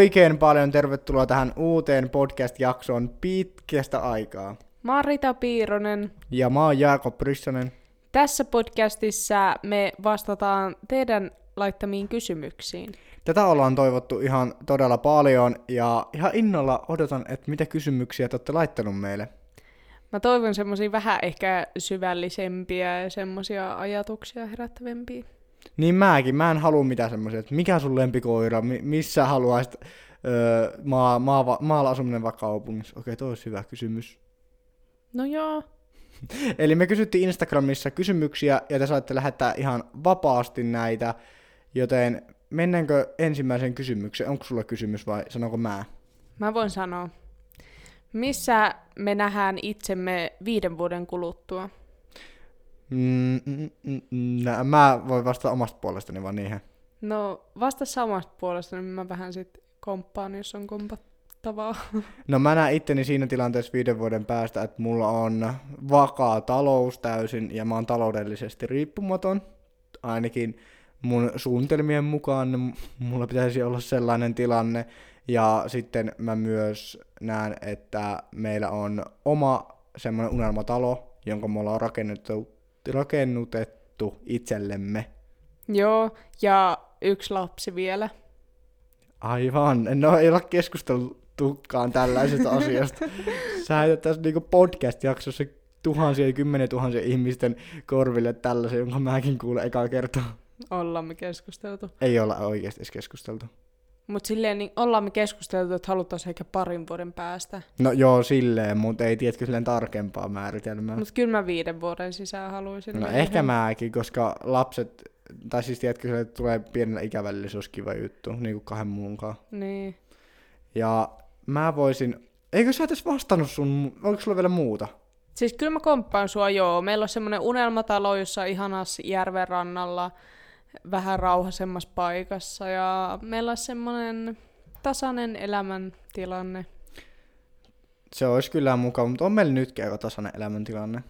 Oikein paljon tervetuloa tähän uuteen podcast-jaksoon pitkästä aikaa. Mä oon Rita Piironen. Ja mä oon Jaakob Ryssonen. Tässä podcastissa me vastataan teidän laittamiin kysymyksiin. Tätä ollaan toivottu ihan todella paljon ja ihan innolla odotan, että mitä kysymyksiä te olette laittanut meille. Mä toivon semmosia vähän ehkä syvällisempiä ja semmosia ajatuksia herättävämpiä. Niin mäkin, mä en halua mitään semmoisia, että mikä sun lempikoira, mi- missä haluaisit öö, maa, maa, maalla asuminen vaikka kaupungissa. Okei, toi olisi hyvä kysymys. No joo. Eli me kysyttiin Instagramissa kysymyksiä ja te saatte lähettää ihan vapaasti näitä, joten mennäänkö ensimmäiseen kysymykseen? Onko sulla kysymys vai sanonko mä? Mä voin sanoa. Missä me nähdään itsemme viiden vuoden kuluttua? Mm, mm, mm, mm, nä- mä voin vastata omasta puolestani vaan niihin. No vasta samasta puolesta, niin mä vähän sit komppaan, jos on kompattavaa. No mä näen itteni siinä tilanteessa viiden vuoden päästä, että mulla on vakaa talous täysin ja mä oon taloudellisesti riippumaton. Ainakin mun suunnitelmien mukaan mulla pitäisi olla sellainen tilanne. Ja sitten mä myös näen, että meillä on oma semmoinen unelmatalo, jonka me ollaan rakennettu, rakennutettu itsellemme. joo, ja yksi lapsi vielä. Aivan, no ei olla keskusteltukaan tällaisesta asiasta. Sä heität tässä niinku podcast-jaksossa tuhansia ja kymmenen tuhansia ihmisten korville tällaisen, jonka mäkin kuulen ekaa kertaa. Ollaan me keskusteltu. Ei olla oikeasti keskusteltu. Mutta silleen niin ollaan me keskusteltu, että haluttaisiin ehkä parin vuoden päästä. No joo, silleen, mutta ei tiedätkö silleen tarkempaa määritelmää. Mutta kyllä mä viiden vuoden sisään haluaisin. No ehkä mäkin, koska lapset, tai siis tiedätkö, sille tulee pienellä ikävälillä, se olisi kiva juttu, niin kuin kahden muunkaan. Niin. Ja mä voisin, eikö sä edes vastannut sun, onko sulla vielä muuta? Siis kyllä mä komppaan sua, joo. Meillä on semmoinen unelmatalo, jossa on ihanas järven rannalla, vähän rauhasemmassa paikassa. Ja meillä on semmoinen tasainen elämäntilanne. Se olisi kyllä mukava, mutta on meillä nytkin aika tasainen elämäntilanne.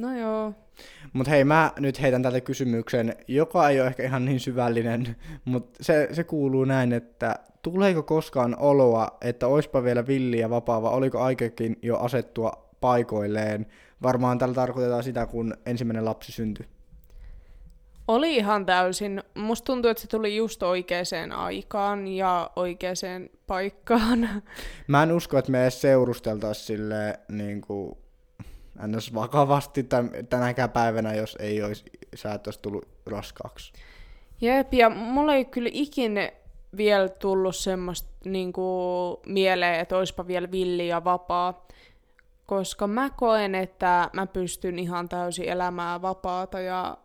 No joo. Mutta hei, mä nyt heitän tältä kysymyksen, joka ei ole ehkä ihan niin syvällinen, mutta se, se kuuluu näin, että tuleeko koskaan oloa, että oispa vielä villi ja vapaa, vai oliko aikakin jo asettua paikoilleen? Varmaan tällä tarkoitetaan sitä, kun ensimmäinen lapsi syntyi. Oli ihan täysin. Musta tuntuu, että se tuli just oikeaan aikaan ja oikeaan paikkaan. Mä en usko, että me edes seurusteltaisiin sille niin kuin, ns. vakavasti tänäkään päivänä, jos ei olisi, sä et olisi tullut raskaaksi. Jep, ja mulla ei kyllä ikinä vielä tullut semmoista niinku, mieleen, että oispa vielä villi ja vapaa. Koska mä koen, että mä pystyn ihan täysin elämään vapaata ja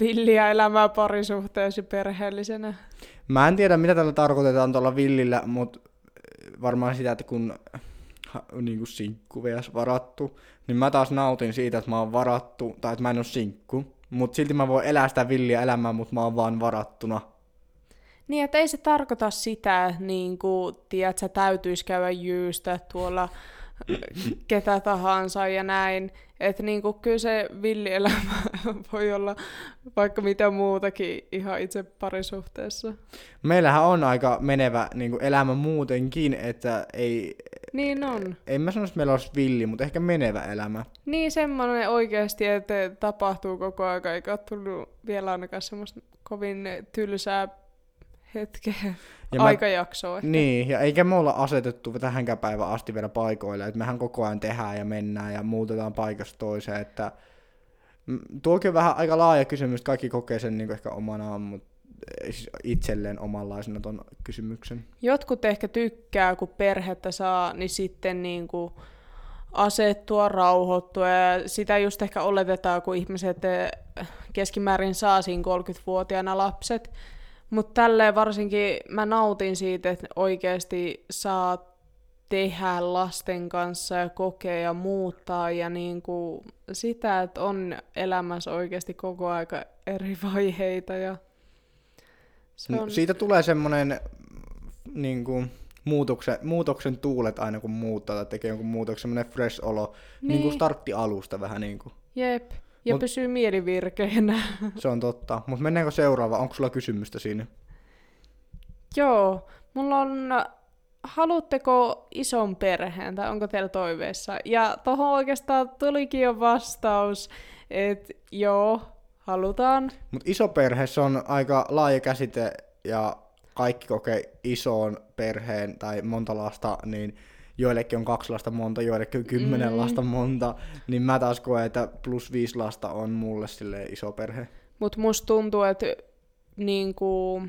villiä elämää parisuhteessa ja perheellisenä. Mä en tiedä, mitä tällä tarkoitetaan tuolla villillä, mutta varmaan sitä, että kun niin kuin sinkku vs. varattu, niin mä taas nautin siitä, että mä oon varattu, tai että mä en oo sinkku, mutta silti mä voin elää sitä villiä elämää, mutta mä oon vaan varattuna. Niin, että ei se tarkoita sitä, että niin kuin, tiedät, sä täytyisi käydä jyystä tuolla ketä tahansa ja näin. Että niin kuin, kyllä se villielämä voi olla vaikka mitä muutakin ihan itse parisuhteessa. Meillähän on aika menevä niin kuin elämä muutenkin, että ei, Niin on. en mä sano, että meillä olisi villi, mutta ehkä menevä elämä. Niin semmoinen oikeasti, että tapahtuu koko aika, eikä ole tullut vielä ainakaan semmoista kovin tylsää hetkeä, Ja mä- aikajaksoa. Ehkä. Niin, ja eikä me olla asetettu tähänkään päivän asti vielä paikoille, että mehän koko ajan tehdään ja mennään ja muutetaan paikasta toiseen, että tuokin on vähän aika laaja kysymys, kaikki kokee sen niin ehkä omanaan, mutta siis itselleen omanlaisena ton kysymyksen. Jotkut ehkä tykkää, kun perhettä saa, niin sitten niin kuin asettua, rauhoittua. Ja sitä just ehkä oletetaan, kun ihmiset eh, keskimäärin saa siinä 30-vuotiaana lapset. Mutta tälleen varsinkin mä nautin siitä, että oikeasti saa tehdä lasten kanssa ja kokea ja muuttaa ja niin kuin sitä, että on elämässä oikeasti koko aika eri vaiheita ja se on... Siitä tulee semmoinen niin kuin, muutoksen, muutoksen tuulet aina kun muuttaa tai tekee jonkun muutoksen, semmoinen fresh olo, niin, niin kuin startti alusta vähän niin kuin. Jep. Ja Mut- pysyy mielivirkeänä. Se on totta. Mutta mennäänkö seuraava? Onko sulla kysymystä siinä? Joo, mulla on, haluatteko ison perheen tai onko teillä toiveessa? Ja tuohon oikeastaan tulikin jo vastaus, että joo, halutaan. Mutta iso perhe, se on aika laaja käsite ja kaikki kokee isoon perheen tai monta lasta, niin joillekin on kaksi lasta monta, joillekin on kymmenen mm. lasta monta, niin mä taas koen, että plus viisi lasta on mulle sille iso perhe. Mutta musta tuntuu, että niinku,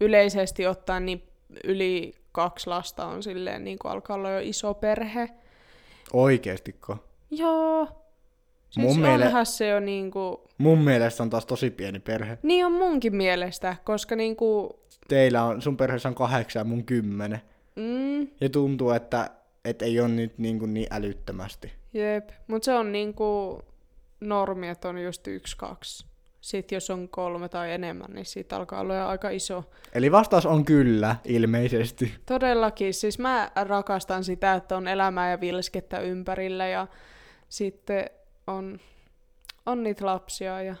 yleisesti ottaen niin yli kaksi lasta on silleen, niin kuin alkaa olla jo iso perhe. Oikeestiko? Joo. Siis mun miele... se jo niinku... Mun mielestä on taas tosi pieni perhe. Niin on munkin mielestä, koska niinku... Teillä on, sun perheessä on kahdeksan ja mun kymmenen. Mm. Ja tuntuu, että et ei ole nyt niinku niin älyttömästi. Jep, mutta se on niinku normi, että on just yksi, kaksi. Sitten jos on kolme tai enemmän, niin siitä alkaa olla aika iso. Eli vastaus on kyllä, ilmeisesti. Todellakin. Siis mä rakastan sitä, että on elämää ja vilskettä ympärillä ja sitten on, on niitä lapsia ja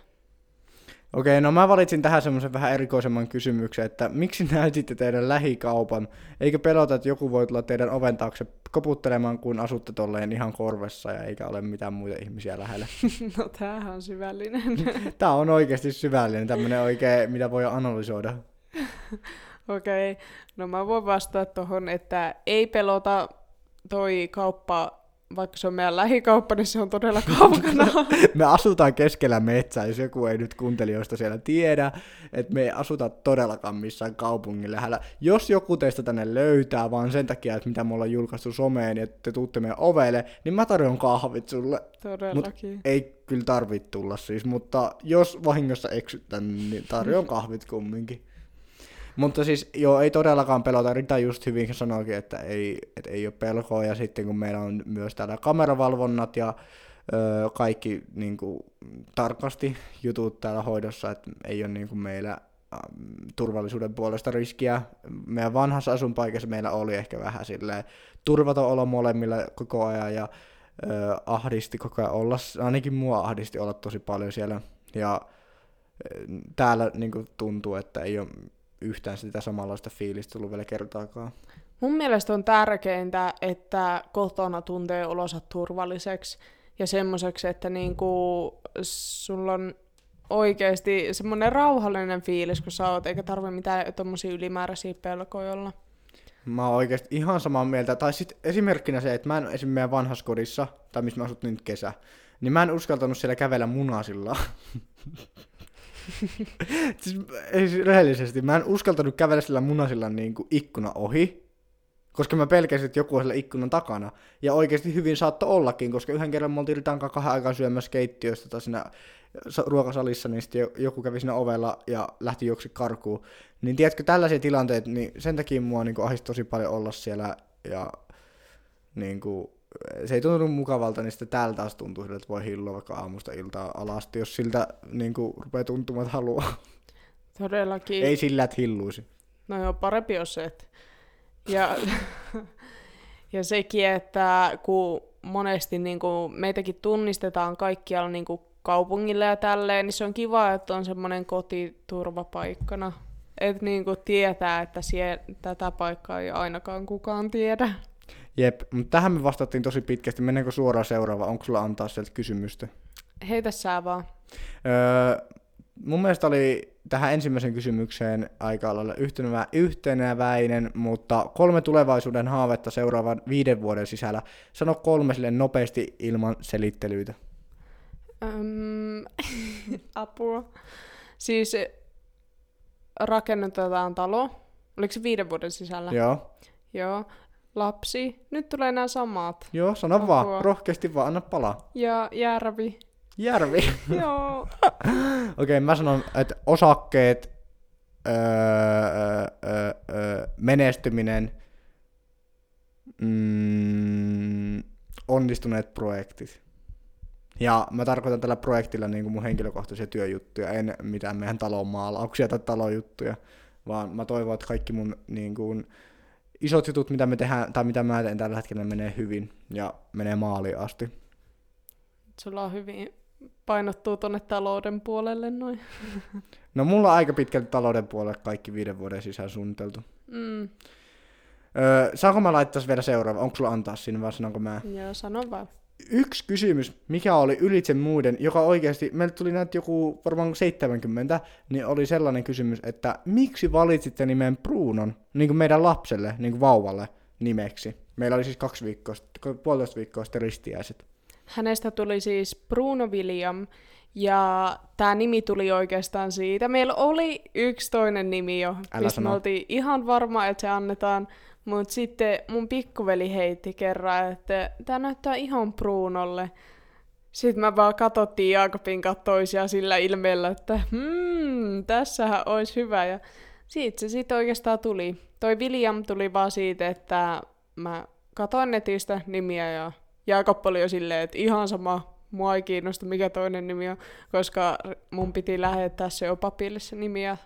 Okei, no mä valitsin tähän semmoisen vähän erikoisemman kysymyksen, että miksi näytitte teidän lähikaupan? Eikö pelota, että joku voi tulla teidän oven taakse koputtelemaan, kun asutte tolleen ihan korvessa ja eikä ole mitään muita ihmisiä lähellä? No tämähän on syvällinen. Tämä on oikeasti syvällinen, tämmöinen oikein, mitä voi analysoida. Okei, okay. no mä voin vastata tuohon, että ei pelota toi kauppa vaikka se on meidän lähikauppa, niin se on todella kaukana. me asutaan keskellä metsää, jos joku ei nyt kuuntelijoista siellä tiedä, että me ei asuta todellakaan missään kaupungin lähellä. Jos joku teistä tänne löytää, vaan sen takia, että mitä me ollaan julkaistu someen ja te tuutte meidän ovelle, niin mä tarjoan kahvit sulle. Todellakin. Mut ei kyllä tarvitse tulla siis, mutta jos vahingossa eksytän, niin tarjoan kahvit kumminkin. Mutta siis joo, ei todellakaan pelota. Rita just hyvin sanoikin, että ei, että ei ole pelkoa. Ja sitten kun meillä on myös täällä kameravalvonnat ja ö, kaikki niin kuin, tarkasti jutut täällä hoidossa, että ei ole niin kuin meillä turvallisuuden puolesta riskiä. Meidän vanhassa asunpaikassa meillä oli ehkä vähän silleen turvaton olo molemmilla koko ajan ja ö, ahdisti koko ajan olla, ainakin mua ahdisti olla tosi paljon siellä. Ja täällä niin kuin, tuntuu, että ei ole yhtään sitä samanlaista fiilistä tullut vielä kertaakaan. Mun mielestä on tärkeintä, että kotona tuntee olonsa turvalliseksi ja semmoiseksi, että niinku sulla on oikeasti semmoinen rauhallinen fiilis, kun sä oot, eikä tarvi mitään tommosia ylimääräisiä pelkoja olla. Mä oon oikeasti ihan samaa mieltä. Tai sitten esimerkkinä se, että mä en esimerkiksi meidän vanhaskodissa, tai missä mä asut nyt kesä, niin mä en uskaltanut siellä kävellä munasilla. siis, ei, siis rehellisesti, mä en uskaltanut kävellä sillä munasilla niin kuin ikkuna ohi, koska mä pelkäsin, että joku on sillä ikkunan takana. Ja oikeasti hyvin saattoi ollakin, koska yhden kerran me oltiin Ritan kahden aikaa syömässä keittiöstä tai siinä ruokasalissa, niin sitten joku kävi siinä ovella ja lähti juoksi karkuun. Niin tiedätkö, tällaisia tilanteita, niin sen takia mua niin ahdisti tosi paljon olla siellä ja niin kuin, se ei tuntunut mukavalta, niin sitten täällä taas tuntuu siltä, että voi hilloa vaikka aamusta iltaa alasti, jos siltä niin kuin, rupeaa tuntumaan, että haluaa. Todellakin. Ei sillä, että hilluisi. No joo, parempi jos et. Ja, ja sekin, että kun monesti niin kuin meitäkin tunnistetaan kaikkialla niin kuin kaupungilla ja tälleen, niin se on kiva, että on semmoinen kotiturvapaikkana. Että niin kuin tietää, että sie, tätä paikkaa ei ainakaan kukaan tiedä. Jep, mutta tähän me vastattiin tosi pitkästi. Mennäänkö suoraan seuraavaan? Onko sulla antaa sieltä kysymystä? Heitä sä vaan. Öö, mun mielestä oli tähän ensimmäisen kysymykseen aika lailla yhtenevä, yhteneväinen, mutta kolme tulevaisuuden haavetta seuraavan viiden vuoden sisällä. Sano kolme sille nopeasti ilman selittelyitä. Öm, apua. Siis rakennetaan talo. Oliko se viiden vuoden sisällä? Joo. Joo lapsi. Nyt tulee nämä samat. Joo, sano Apua. vaan. Rohkeasti vaan, anna palaa. Ja järvi. Järvi? Joo. Okei, okay, mä sanon, että osakkeet, öö, öö, öö, menestyminen, mm, onnistuneet projektit. Ja mä tarkoitan tällä projektilla niin kuin mun henkilökohtaisia työjuttuja, en mitään meidän talon maalauksia tai talojuttuja, vaan mä toivon, että kaikki mun niin kuin, isot jutut, mitä me tehdään, tai mitä mä teen tällä hetkellä, menee hyvin ja menee maaliin asti. Sulla on hyvin painottuu tuonne talouden puolelle noin. No mulla on aika pitkälti talouden puolelle kaikki viiden vuoden sisään suunniteltu. Mm. Öö, saanko mä laittaa vielä seuraava? Onko sulla antaa sinne vai sanonko mä? Joo, sano vaan. Yksi kysymys, mikä oli ylitse muiden, joka oikeasti, meille tuli näitä joku varmaan 70, niin oli sellainen kysymys, että miksi valitsitte nimen Brunon, niin kuin meidän lapselle, niin kuin vauvalle nimeksi? Meillä oli siis kaksi viikkoa, puolitoista viikkoa sitten ristiäiset. Hänestä tuli siis Bruno William, ja tämä nimi tuli oikeastaan siitä. Meillä oli yksi toinen nimi jo, Älä mistä me oltiin ihan varma, että se annetaan. Mutta sitten mun pikkuveli heitti kerran, että tämä näyttää ihan Brunolle. Sitten mä vaan katsottiin Jaakobin kattoisia sillä ilmeellä, että hmm, tässähän olisi hyvä. Ja siitä se sitten oikeastaan tuli. Toi William tuli vaan siitä, että mä katoin netistä nimiä ja Jaakob oli jo silleen, että ihan sama, mua ei kiinnosta mikä toinen nimi on, koska mun piti lähettää se jo papille se nimi ja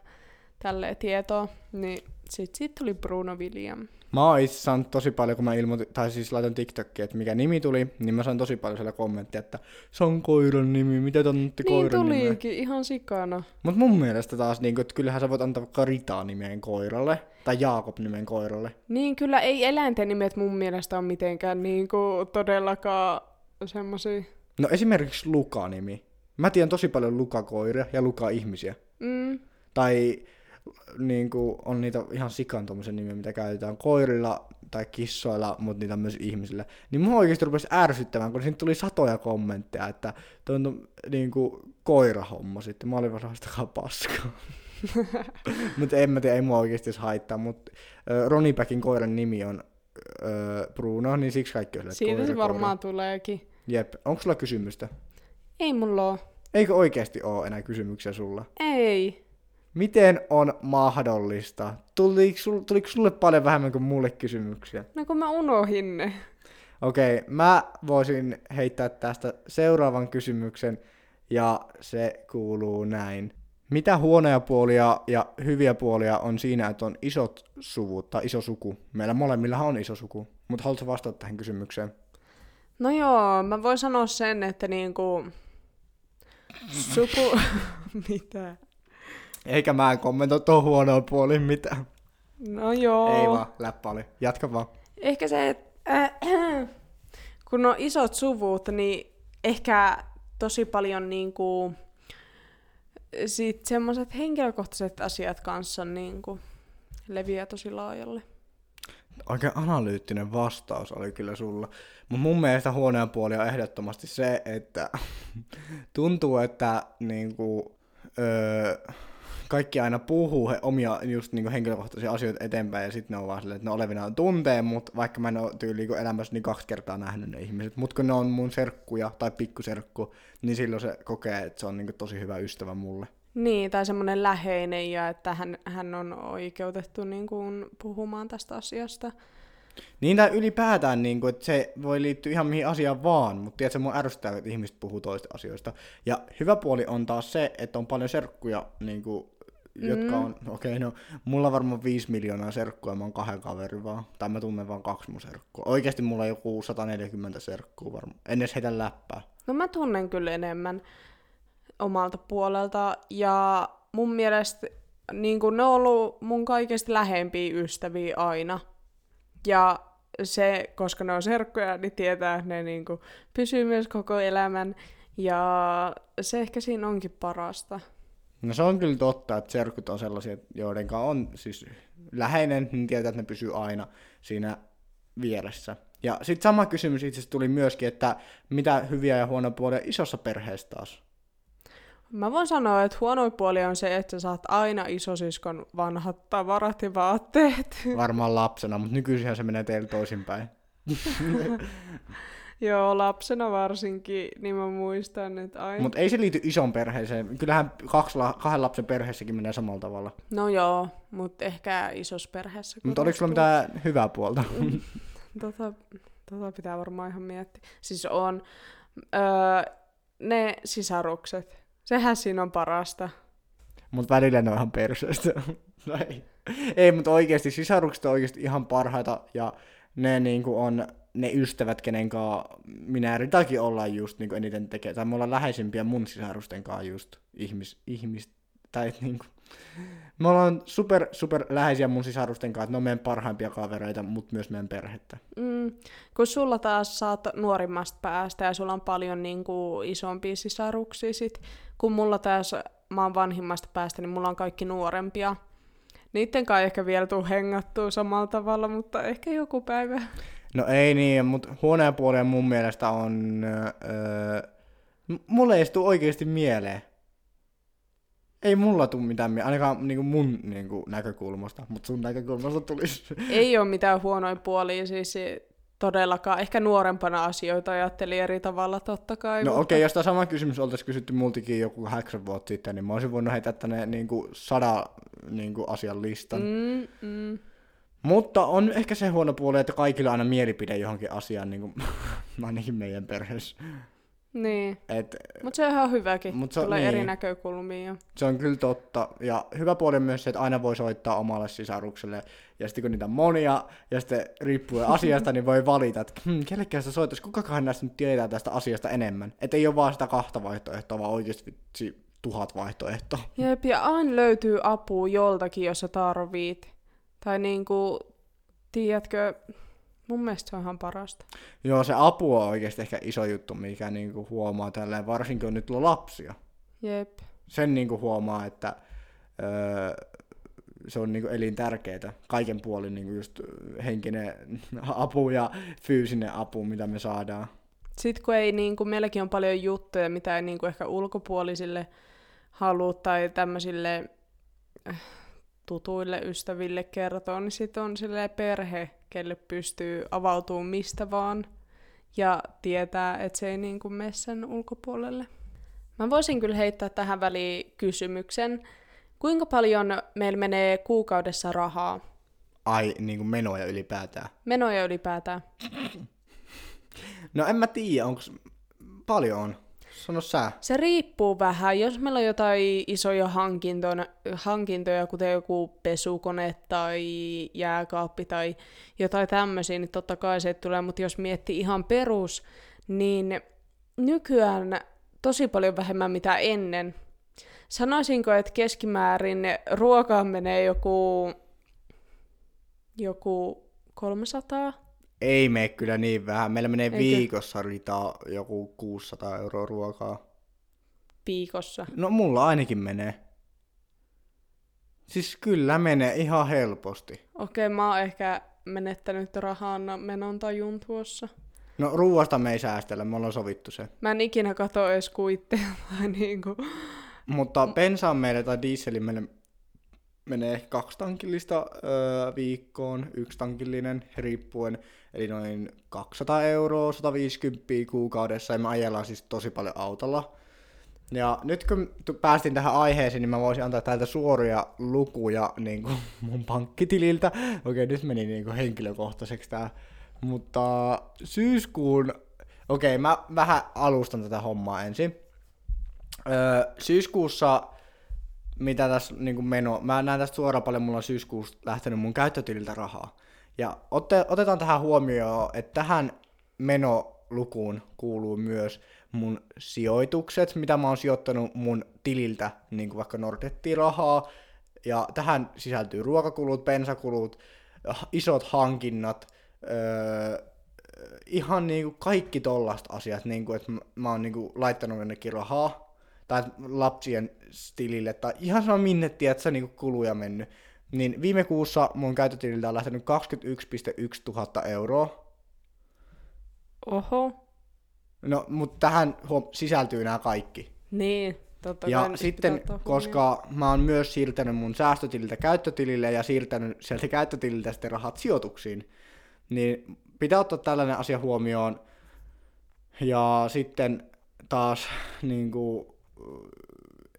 tälleen tietoa. Niin sit tuli Bruno William. Mä oon itse saanut tosi paljon, kun mä ilmoitin, tai siis laitan TikTokiin, että mikä nimi tuli, niin mä sain tosi paljon siellä kommenttia, että se on koiran nimi, mitä te annatte Niin koiran nimeä? ihan sikana. Mutta mun mielestä taas, niin kun, että kyllähän sä voit antaa vaikka Rita nimeen koiralle, tai Jaakob nimen koiralle. Niin kyllä ei eläinten nimet mun mielestä ole mitenkään niinku todellakaan semmosia. No esimerkiksi Luka-nimi. Mä tiedän tosi paljon Luka-koiria ja Luka-ihmisiä. Mm, Tai niin kuin, on niitä ihan sikan tommosia nimiä, mitä käytetään koirilla tai kissoilla, mutta niitä myös ihmisillä. Niin mua oikeasti rupesi ärsyttämään, kun siitä tuli satoja kommentteja, että toi on niin kuin, koirahomma sitten. Mä olin vaan paskaa. mutta en mä tiedä, ei mua oikeasti haittaa. Mutta Ronipäkin koiran nimi on ö, Bruno, niin siksi kaikki on siitä koira, se varmaan Koira. tuleekin. Jep. Onko sulla kysymystä? Ei mulla oo. Eikö oikeasti ole enää kysymyksiä sulla? Ei. Miten on mahdollista? Tuliko, sul, tuliko sulle paljon vähemmän kuin mulle kysymyksiä? No kun mä unohin ne. Okei, mä voisin heittää tästä seuraavan kysymyksen, ja se kuuluu näin. Mitä huonoja puolia ja hyviä puolia on siinä, että on isot suvut tai iso suku? Meillä molemmillahan on iso suku, mutta haluatko vastata tähän kysymykseen? No joo, mä voin sanoa sen, että niinku... Suku... Mitä? Eikä mä en kommentoi tuon huonoa puolin mitään. No joo. Ei vaan, läppä oli. Jatka vaan. Ehkä se, että äh, kun on isot suvut, niin ehkä tosi paljon niinku, sit semmoiset henkilökohtaiset asiat kanssa niinku, leviää tosi laajalle. Oikein analyyttinen vastaus oli kyllä sulla. Mutta mun mielestä huonoja puolia on ehdottomasti se, että tuntuu, että niinku, öö, kaikki aina puhuu he omia just niinku henkilökohtaisia asioita eteenpäin ja sitten ne on vaan silleen, että ne olevinaan tuntee, mutta vaikka mä en ole tyyliin elämässä niin kaksi kertaa nähnyt ne ihmiset, mutta kun ne on mun serkkuja tai pikkuserkku, niin silloin se kokee, että se on niinku tosi hyvä ystävä mulle. Niin, tai semmoinen läheinen ja että hän, hän on oikeutettu niin kuin, puhumaan tästä asiasta. Niin tai ylipäätään, niin kuin, että se voi liittyä ihan mihin asiaan vaan, mutta tiedätkö, mua ärsyttää, että ihmiset puhuu toista asioista. Ja hyvä puoli on taas se, että on paljon serkkuja, niin kuin, jotka Mm. on, okei, no, mulla on varmaan 5 miljoonaa serkkua, mä oon kahden kaverin vaan, tai mä tunnen vaan kaksi mun serkkua. Oikeasti mulla on joku 140 serkkua varmaan, en edes heitä läppää. No mä tunnen kyllä enemmän omalta puolelta ja mun mielestä niin kun ne on ollut mun kaikista läheimpiä ystäviä aina. Ja se, koska ne on serkkoja, niin tietää, että ne niin kuin pysyy myös koko elämän. Ja se ehkä siinä onkin parasta. No se on kyllä totta, että serkut on sellaisia, joiden on siis läheinen, niin tietää, että ne pysyy aina siinä vieressä. Ja sitten sama kysymys itse asiassa tuli myöskin, että mitä hyviä ja huonoja puolia isossa perheessä taas? Mä voin sanoa, että huono puoli on se, että sä saat aina isosiskon vanhat tavarat ja vaatteet. Varmaan lapsena, mutta nykyisinhän se menee teillä toisinpäin. Joo, lapsena varsinkin, niin mä muistan, että aina... Mutta ei se liity ison perheeseen. Kyllähän kaksi kahden lapsen perheessäkin menee samalla tavalla. No joo, mutta ehkä isossa perheessä. Mutta oliko sulla mitään hyvää puolta? Tota, tota pitää varmaan ihan miettiä. Siis on öö, ne sisarukset. Sehän siinä on parasta. Mutta välillä ne on ihan perseestä. no ei. Ei, mutta oikeasti sisarukset on oikeasti ihan parhaita ja ne niinku on ne ystävät, kenen kanssa minä Ritakin ollaan just niinku eniten tekee. Tai me ollaan läheisimpiä mun sisarusten kanssa just ihmis, ihmis, tai niinku, me ollaan super, super läheisiä mun sisarusten kanssa, että ne on meidän parhaimpia kavereita, mutta myös meidän perhettä. Mm. Kun sulla taas saat nuorimmasta päästä ja sulla on paljon niin kuin, isompia sisaruksia sit, kun mulla taas mä oon vanhimmasta päästä, niin mulla on kaikki nuorempia. Niitten kai ehkä vielä tuu hengattua samalla tavalla, mutta ehkä joku päivä. No ei niin, mutta huoneen puoleen mun mielestä on... Öö, mulle ei tule oikeasti mieleen. Ei mulla tule mitään mieleen, ainakaan niinku mun niinku, näkökulmasta, mutta sun näkökulmasta tulisi. Ei ole mitään huonoja puolia, siis todellakaan. Ehkä nuorempana asioita ajatteli eri tavalla totta kai. No mutta... okei, okay, jos tämä sama kysymys oltaisiin kysytty multikin joku kahdeksan vuotta sitten, niin mä olisin voinut heittää tänne niinku sada niinku, asian listan. Mm, mm. Mutta on ehkä se huono puoli, että kaikilla on aina mielipide johonkin asiaan, niin kuin ainakin meidän perheessä. Niin, mutta se on ihan hyväkin. Mut se Tulee niin. eri näkökulmia. se on kyllä totta. Ja hyvä puoli on myös se, että aina voi soittaa omalle sisarukselle. Ja sitten kun niitä on monia, ja sitten riippuen asiasta, niin voi valita, että hm, kellekään sitä soittaisi, kukakaan näistä nyt tietää tästä asiasta enemmän. Että ei ole vaan sitä kahta vaihtoehtoa, vaan oikeasti tuhat vaihtoehtoa. Jep, ja aina löytyy apua joltakin, jos sä tarvit. Tai niinku, tiedätkö, mun mielestä se on ihan parasta. Joo, se apu on oikeasti ehkä iso juttu, mikä niinku huomaa tälleen, varsinkin kun nyt lapsia. Jep. sen niinku huomaa, että öö, se on niinku elintärkeää. Kaiken puolin niinku just henkinen apu ja fyysinen apu, mitä me saadaan. Sitten kun ei, niin kuin, meilläkin on paljon juttuja, mitä ei niin kuin, ehkä ulkopuolisille halua tai tämmöisille tutuille ystäville kertoa, niin sitten on silleen perhe, kelle pystyy avautumaan mistä vaan ja tietää, että se ei niin kuin mene sen ulkopuolelle. Mä voisin kyllä heittää tähän väliin kysymyksen. Kuinka paljon meillä menee kuukaudessa rahaa? Ai, niinku menoja ylipäätään. Menoja ylipäätään. No en mä tiedä, onko paljon on. Sano sä. Se riippuu vähän. Jos meillä on jotain isoja hankintoja, hankintoja kuten joku pesukone tai jääkaappi tai jotain tämmöisiä, niin totta kai se tulee. Mutta jos miettii ihan perus, niin nykyään tosi paljon vähemmän mitä ennen. Sanoisinko, että keskimäärin ruokaan menee joku, joku 300? Ei mene kyllä niin vähän. Meillä menee Eikö? viikossa ritaa joku 600 euroa ruokaa. viikossa. No mulla ainakin menee. Siis kyllä menee ihan helposti. Okei, mä oon ehkä menettänyt rahan menon tajun tuossa. No ruuasta me ei säästellä, me ollaan sovittu se. Mä en ikinä katso edes kuitteja tai niinku. Mutta bensaan meille tai dieselin meille menee kaksi tankillista öö, viikkoon, yksi tankillinen riippuen, eli noin 200 euroa, 150 kuukaudessa, ja me ajellaan siis tosi paljon autolla. Ja nyt kun päästin tähän aiheeseen, niin mä voisin antaa täältä suoria lukuja niin kuin mun pankkitililtä. Okei, nyt meni niin kuin henkilökohtaiseksi tää. Mutta syyskuun... Okei, mä vähän alustan tätä hommaa ensin. Öö, syyskuussa, mitä tässä niin meno, mä näen tästä suoraan paljon, mulla on syyskuussa lähtenyt mun käyttötililtä rahaa. Ja otte, otetaan tähän huomioon, että tähän menolukuun kuuluu myös mun sijoitukset, mitä mä oon sijoittanut mun tililtä, niin kuin vaikka Nordettiin rahaa, ja tähän sisältyy ruokakulut, bensakulut, isot hankinnat, öö, ihan niinku kaikki tollast asiat, niinku, että mä- oon niinku laittanut jonnekin rahaa, tai lapsien tilille, tai ihan sama minne, tiedät niinku kuluja mennyt. Niin viime kuussa mun käyttötililtä on lähtenyt 21,1 tuhatta euroa. Oho. No, mutta tähän huom- sisältyy nämä kaikki. Niin, totta kai Ja nyt sitten, koska mä oon myös siirtänyt mun säästötililtä käyttötilille ja siirtänyt sieltä käyttötililtä sitten rahat sijoituksiin, niin pitää ottaa tällainen asia huomioon. Ja sitten taas niin kuin,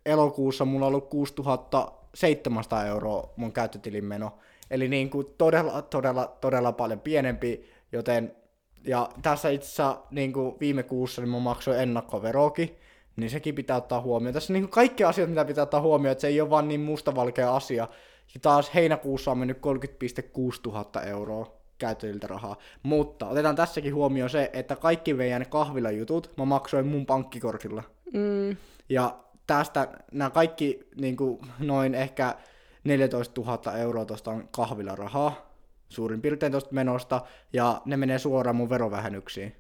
elokuussa mulla on ollut 6700 euroa mun käyttötilin meno. Eli niin kuin todella, todella, todella paljon pienempi, joten ja tässä itse asiassa niin kuin viime kuussa niin mä maksoin ennakkoverokin, niin sekin pitää ottaa huomioon. Tässä niin kuin kaikki asiat, mitä pitää ottaa huomioon, että se ei ole vaan niin mustavalkea asia. Ja taas heinäkuussa on mennyt 30,6 tuhatta euroa käyttöiltä rahaa. Mutta otetaan tässäkin huomioon se, että kaikki meidän kahvilajutut mä maksoin mun pankkikortilla. Mm, Ja tästä nämä kaikki niin kuin, noin ehkä 14 000 euroa tuosta on kahvilla rahaa, suurin piirtein tuosta menosta, ja ne menee suoraan mun verovähennyksiin.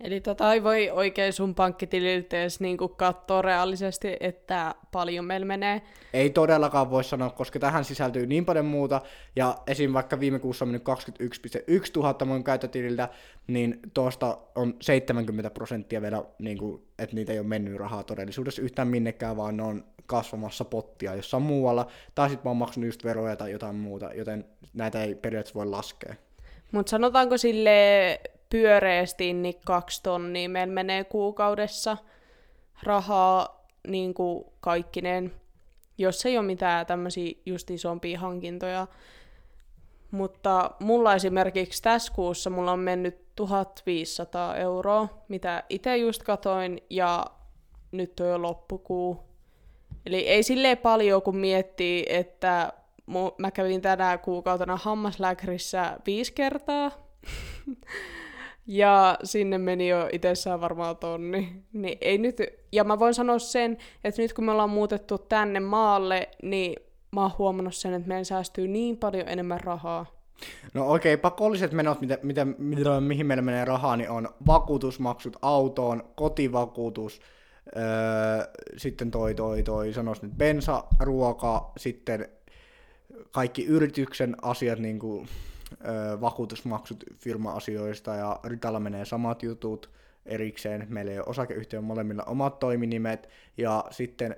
Eli tota ei voi oikein sun pankkitililtä edes niinku katsoa reaalisesti, että paljon meillä menee. Ei todellakaan voi sanoa, koska tähän sisältyy niin paljon muuta, ja esim. vaikka viime kuussa on mennyt 21,1 tuhatta mun käyttötililtä, niin tuosta on 70 prosenttia vielä, niin kuin, että niitä ei ole mennyt rahaa todellisuudessa yhtään minnekään, vaan ne on kasvamassa pottia jossain muualla, tai sitten mä oon maksanut just veroja tai jotain muuta, joten näitä ei periaatteessa voi laskea. Mutta sanotaanko sille pyöreästi, niin kaksi tonnia meillä menee kuukaudessa rahaa niin kuin kaikkineen, jos ei ole mitään tämmöisiä just isompia hankintoja. Mutta mulla esimerkiksi tässä kuussa mulla on mennyt 1500 euroa, mitä itse just katoin, ja nyt on jo loppukuu. Eli ei silleen paljon, kun miettii, että mä kävin tänä kuukautena hammaslääkärissä viisi kertaa. ja sinne meni jo itsessään varmaan tonni. Niin ei nyt, ja mä voin sanoa sen, että nyt kun me ollaan muutettu tänne maalle, niin mä oon huomannut sen, että meidän säästyy niin paljon enemmän rahaa. No okei, okay, pakolliset menot, mitä, mitä, mitä, mihin meillä menee rahaa, niin on vakuutusmaksut autoon, kotivakuutus, öö, sitten toi, toi, toi, sanois nyt bensa, ruoka, sitten kaikki yrityksen asiat, niin kuin vakuutusmaksut firma-asioista ja Ritalla menee samat jutut erikseen. Meillä ei ole osakeyhtiön molemmilla omat toiminimet ja sitten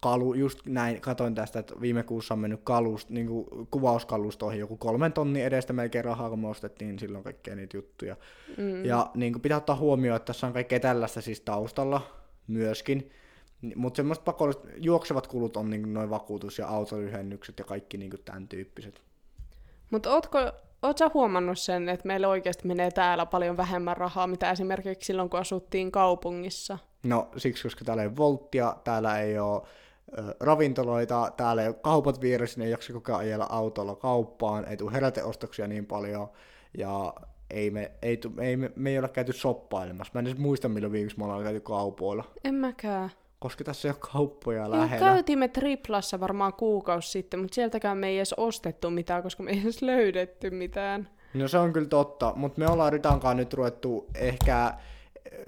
kalu, just näin, katoin tästä, että viime kuussa on mennyt kalust, niin kuin kuvauskalustoihin joku kolmen tonnin edestä melkein rahaa, kun me ostettiin silloin kaikkea niitä juttuja. Mm. Ja niin kuin pitää ottaa huomioon, että tässä on kaikkea tällaista siis taustalla myöskin. Mutta semmoiset pakolliset juoksevat kulut on niin noin vakuutus- ja autolyhennykset ja kaikki niin tämän tyyppiset. Mutta ootko Oletko huomannut sen, että meillä oikeasti menee täällä paljon vähemmän rahaa, mitä esimerkiksi silloin, kun asuttiin kaupungissa? No siksi, koska täällä ei volttia, täällä ei ole ö, ravintoloita, täällä ei ole kaupat vieressä, ei jaksa koko ajan ajella autolla kauppaan, ei tule heräteostoksia niin paljon, ja ei me, ei, ei, me, me ei ole käyty soppailemassa. Mä en edes muista, milloin viimeksi me ollaan käyty kaupoilla. En mäkään koska tässä ei ole kauppoja Joo, lähellä. Käytimme Triplassa varmaan kuukausi sitten, mutta sieltäkään me ei edes ostettu mitään, koska me ei edes löydetty mitään. No se on kyllä totta, mutta me ollaan Ritankaan nyt ruvettu ehkä,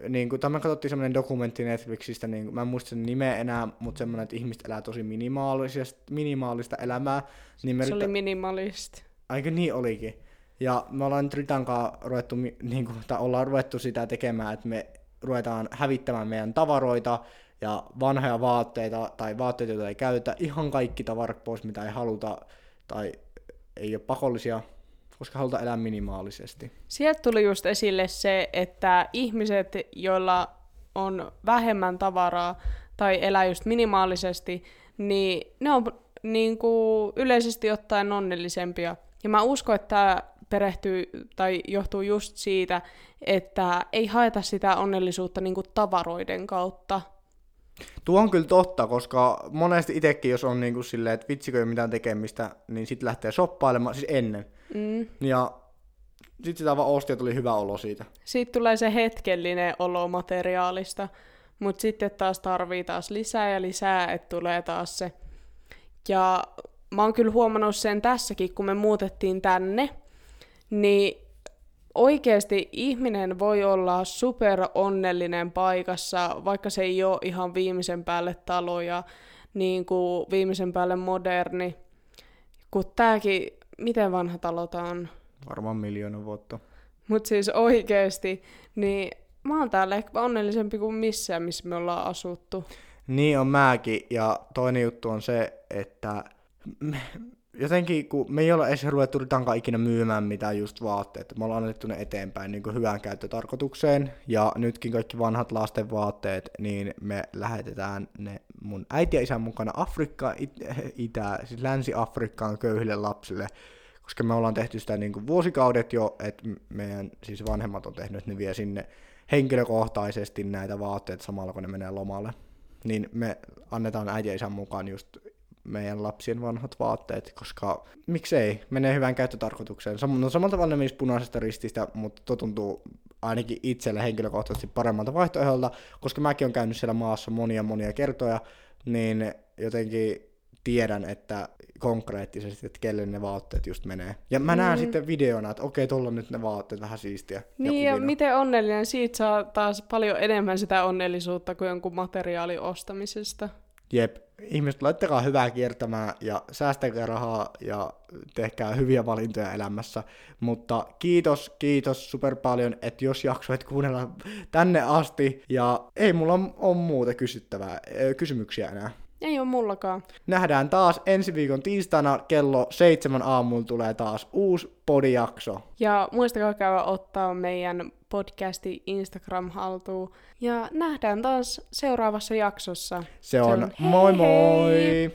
niin kuin, tämä katsottiin semmoinen dokumentti Netflixistä, niin kuin, mä en muista sen nimeä enää, mutta semmoinen, että ihmiset elää tosi minimaalista, minimaalista elämää. Niin me se rita... oli minimalista. Aika niin olikin. Ja me ollaan nyt Ritankaan ruvettu, niin kuin, tai ollaan ruvettu sitä tekemään, että me ruvetaan hävittämään meidän tavaroita, ja vanhoja vaatteita tai vaatteita, joita ei käytä, ihan kaikki tavarat pois, mitä ei haluta tai ei ole pakollisia, koska halutaan elää minimaalisesti. Sieltä tuli just esille se, että ihmiset, joilla on vähemmän tavaraa tai elää just minimaalisesti, niin ne on niin kuin yleisesti ottaen onnellisempia. Ja mä uskon, että tämä perehtyy tai johtuu just siitä, että ei haeta sitä onnellisuutta niin kuin tavaroiden kautta, Tuo on kyllä totta, koska monesti itsekin, jos on niin kuin silleen, että vitsikö ei mitään tekemistä, niin sitten lähtee shoppailemaan, siis ennen. Mm. Ja sitten sitä vaan osti ja tuli hyvä olo siitä. Sitten tulee se hetkellinen olo materiaalista, mutta sitten taas tarvii taas lisää ja lisää, että tulee taas se. Ja mä oon kyllä huomannut sen tässäkin, kun me muutettiin tänne, niin oikeasti ihminen voi olla super onnellinen paikassa, vaikka se ei ole ihan viimeisen päälle talo ja niin kuin viimeisen päälle moderni. Kun tääkin, miten vanha talo tää on? Varmaan miljoona vuotta. Mutta siis oikeasti, niin mä oon täällä ehkä onnellisempi kuin missään, missä me ollaan asuttu. Niin on mäkin, ja toinen juttu on se, että jotenkin, kun me ei olla edes ruvettu Ritankaan ikinä myymään mitään just vaatteet, me ollaan annettu ne eteenpäin niin kuin hyvään käyttötarkoitukseen, ja nytkin kaikki vanhat lasten vaatteet, niin me lähetetään ne mun äiti ja isän mukana Afrikkaan, it, itä, siis Länsi-Afrikkaan köyhille lapsille, koska me ollaan tehty sitä niin kuin vuosikaudet jo, että meidän siis vanhemmat on tehnyt, ne vie sinne henkilökohtaisesti näitä vaatteita samalla, kun ne menee lomalle. Niin me annetaan äiti ja isän mukaan just meidän lapsien vanhat vaatteet, koska miksei, menee hyvään käyttötarkoitukseen. Sam- no samalla tavalla ne punaisesta rististä, mutta tuo tuntuu ainakin itselle henkilökohtaisesti paremmalta vaihtoehdolta, koska mäkin olen käynyt siellä maassa monia monia kertoja, niin jotenkin tiedän, että konkreettisesti, että kelle ne vaatteet just menee. Ja mä näen mm. sitten videona, että okei, tuolla on nyt ne vaatteet vähän siistiä. Niin, ja, ja miten onnellinen, siitä saa taas paljon enemmän sitä onnellisuutta kuin jonkun materiaalin ostamisesta. Jep, ihmiset laittakaa hyvää kiertämään ja säästäkää rahaa ja tehkää hyviä valintoja elämässä. Mutta kiitos, kiitos super paljon, että jos jaksoit kuunnella tänne asti ja ei mulla ole muuta kysyttävää, kysymyksiä enää. Ei ole mullakaan. Nähdään taas ensi viikon tiistaina kello seitsemän aamulla tulee taas uusi podijakso. Ja muistakaa käydä ottaa meidän podcasti Instagram haltuun. Ja nähdään taas seuraavassa jaksossa. Se on, Se on moi hei moi! Hei.